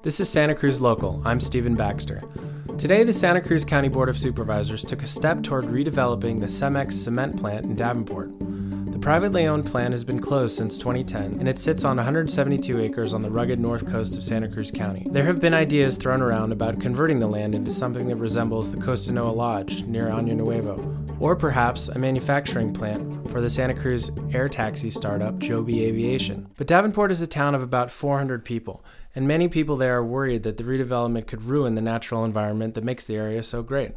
This is Santa Cruz Local. I'm Stephen Baxter. Today, the Santa Cruz County Board of Supervisors took a step toward redeveloping the Cemex cement plant in Davenport. Privately owned plant has been closed since 2010, and it sits on 172 acres on the rugged north coast of Santa Cruz County. There have been ideas thrown around about converting the land into something that resembles the Costanoa Lodge near Año Nuevo, or perhaps a manufacturing plant for the Santa Cruz air taxi startup Joby Aviation. But Davenport is a town of about 400 people, and many people there are worried that the redevelopment could ruin the natural environment that makes the area so great.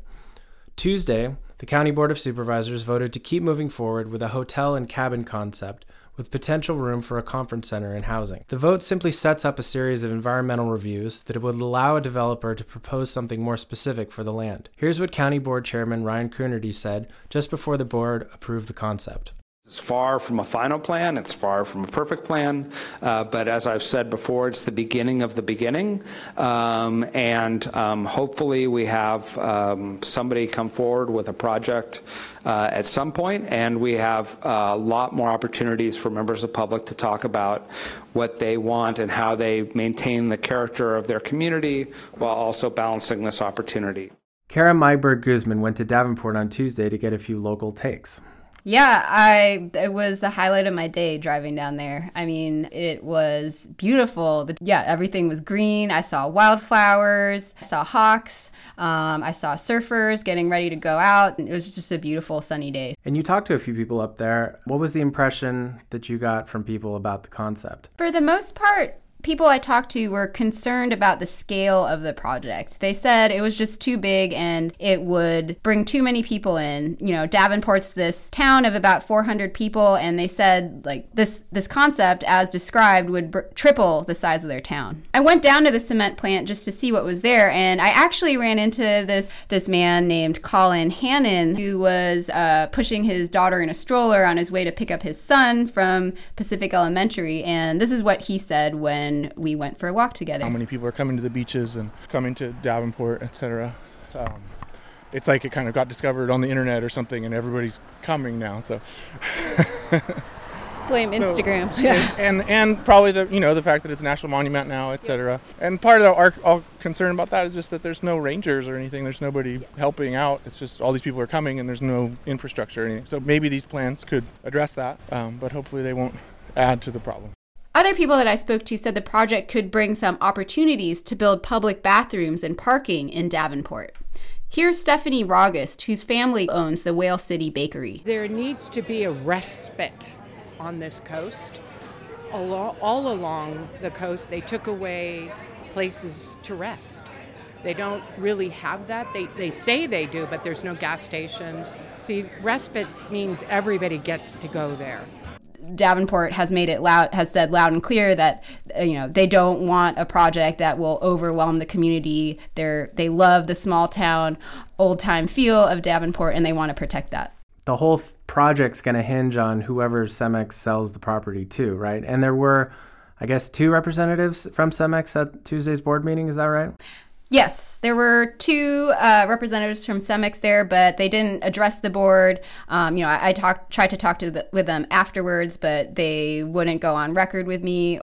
Tuesday, the County Board of Supervisors voted to keep moving forward with a hotel and cabin concept with potential room for a conference center and housing. The vote simply sets up a series of environmental reviews that would allow a developer to propose something more specific for the land. Here's what County Board Chairman Ryan Coonerty said just before the board approved the concept. It's far from a final plan, it's far from a perfect plan, uh, but as I've said before, it's the beginning of the beginning. Um, and um, hopefully, we have um, somebody come forward with a project uh, at some point, and we have a lot more opportunities for members of the public to talk about what they want and how they maintain the character of their community while also balancing this opportunity. Kara Meyberg Guzman went to Davenport on Tuesday to get a few local takes. Yeah, I it was the highlight of my day driving down there. I mean, it was beautiful. Yeah, everything was green. I saw wildflowers. I saw hawks. Um, I saw surfers getting ready to go out. It was just a beautiful sunny day. And you talked to a few people up there. What was the impression that you got from people about the concept? For the most part, people I talked to were concerned about the scale of the project. They said it was just too big and it would bring too many people in. You know, Davenport's this town of about 400 people and they said like this this concept as described would br- triple the size of their town. I went down to the cement plant just to see what was there and I actually ran into this this man named Colin Hannon who was uh, pushing his daughter in a stroller on his way to pick up his son from Pacific Elementary and this is what he said when when we went for a walk together. How many people are coming to the beaches and coming to Davenport, etc. Um, it's like it kind of got discovered on the internet or something, and everybody's coming now. So. Blame Instagram. So, and, and, and probably the you know the fact that it's a national monument now, etc. And part of our, our concern about that is just that there's no rangers or anything. There's nobody helping out. It's just all these people are coming and there's no infrastructure or anything. So maybe these plans could address that, um, but hopefully they won't add to the problem. Other people that I spoke to said the project could bring some opportunities to build public bathrooms and parking in Davenport. Here's Stephanie Rogust, whose family owns the Whale City Bakery. There needs to be a respite on this coast. All, all along the coast, they took away places to rest. They don't really have that. They, they say they do, but there's no gas stations. See, respite means everybody gets to go there. Davenport has made it loud, has said loud and clear that uh, you know they don't want a project that will overwhelm the community. They're they love the small town, old time feel of Davenport, and they want to protect that. The whole th- project's going to hinge on whoever Cemex sells the property to, right? And there were, I guess, two representatives from Cemex at Tuesday's board meeting. Is that right? Yes, there were two uh, representatives from Cemex there, but they didn't address the board. Um, you know, I, I talked, tried to talk to the, with them afterwards, but they wouldn't go on record with me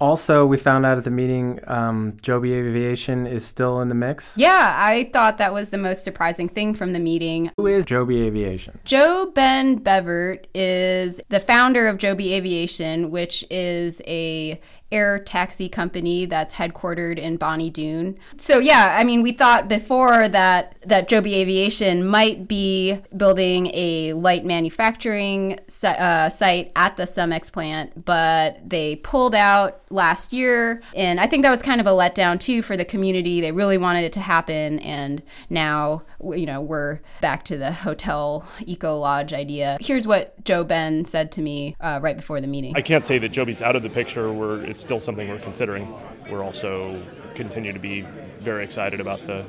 also, we found out at the meeting um, Joby Aviation is still in the mix. Yeah, I thought that was the most surprising thing from the meeting. Who is Joby Aviation? JoeBen Bevirt is the founder of Joby Aviation, which is a air taxi company that's headquartered in Bonny Doon. So yeah, I mean, we thought before that that Joby Aviation might be building a light manufacturing uh, site at the Cemex plant, but they pulled out last year, and I think that was kind of a letdown too for the community. They really wanted it to happen, and now you know we're back to the hotel eco lodge idea. Here's what JoeBen said to me uh, right before the meeting. I can't say that Joby's out of the picture. We're it's still something we're considering. We're also continue to be very excited about the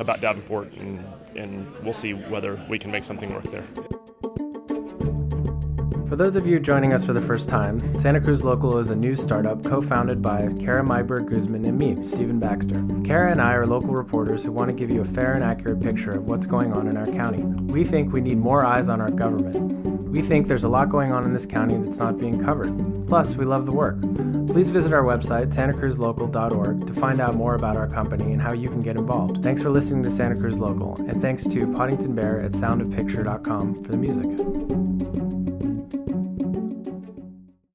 about Davenport, and, and we'll see whether we can make something work there. For those of you joining us for the first time, Santa Cruz Local is a new startup co founded by Kara Meyberg Guzman and me, Stephen Baxter. Kara and I are local reporters who want to give you a fair and accurate picture of what's going on in our county. We think we need more eyes on our government. We think there's a lot going on in this county that's not being covered. Plus, we love the work. Please visit our website, santacruzlocal.org, to find out more about our company and how you can get involved. Thanks for listening to Santa Cruz Local, and thanks to Podington Bear at soundofpicture.com for the music.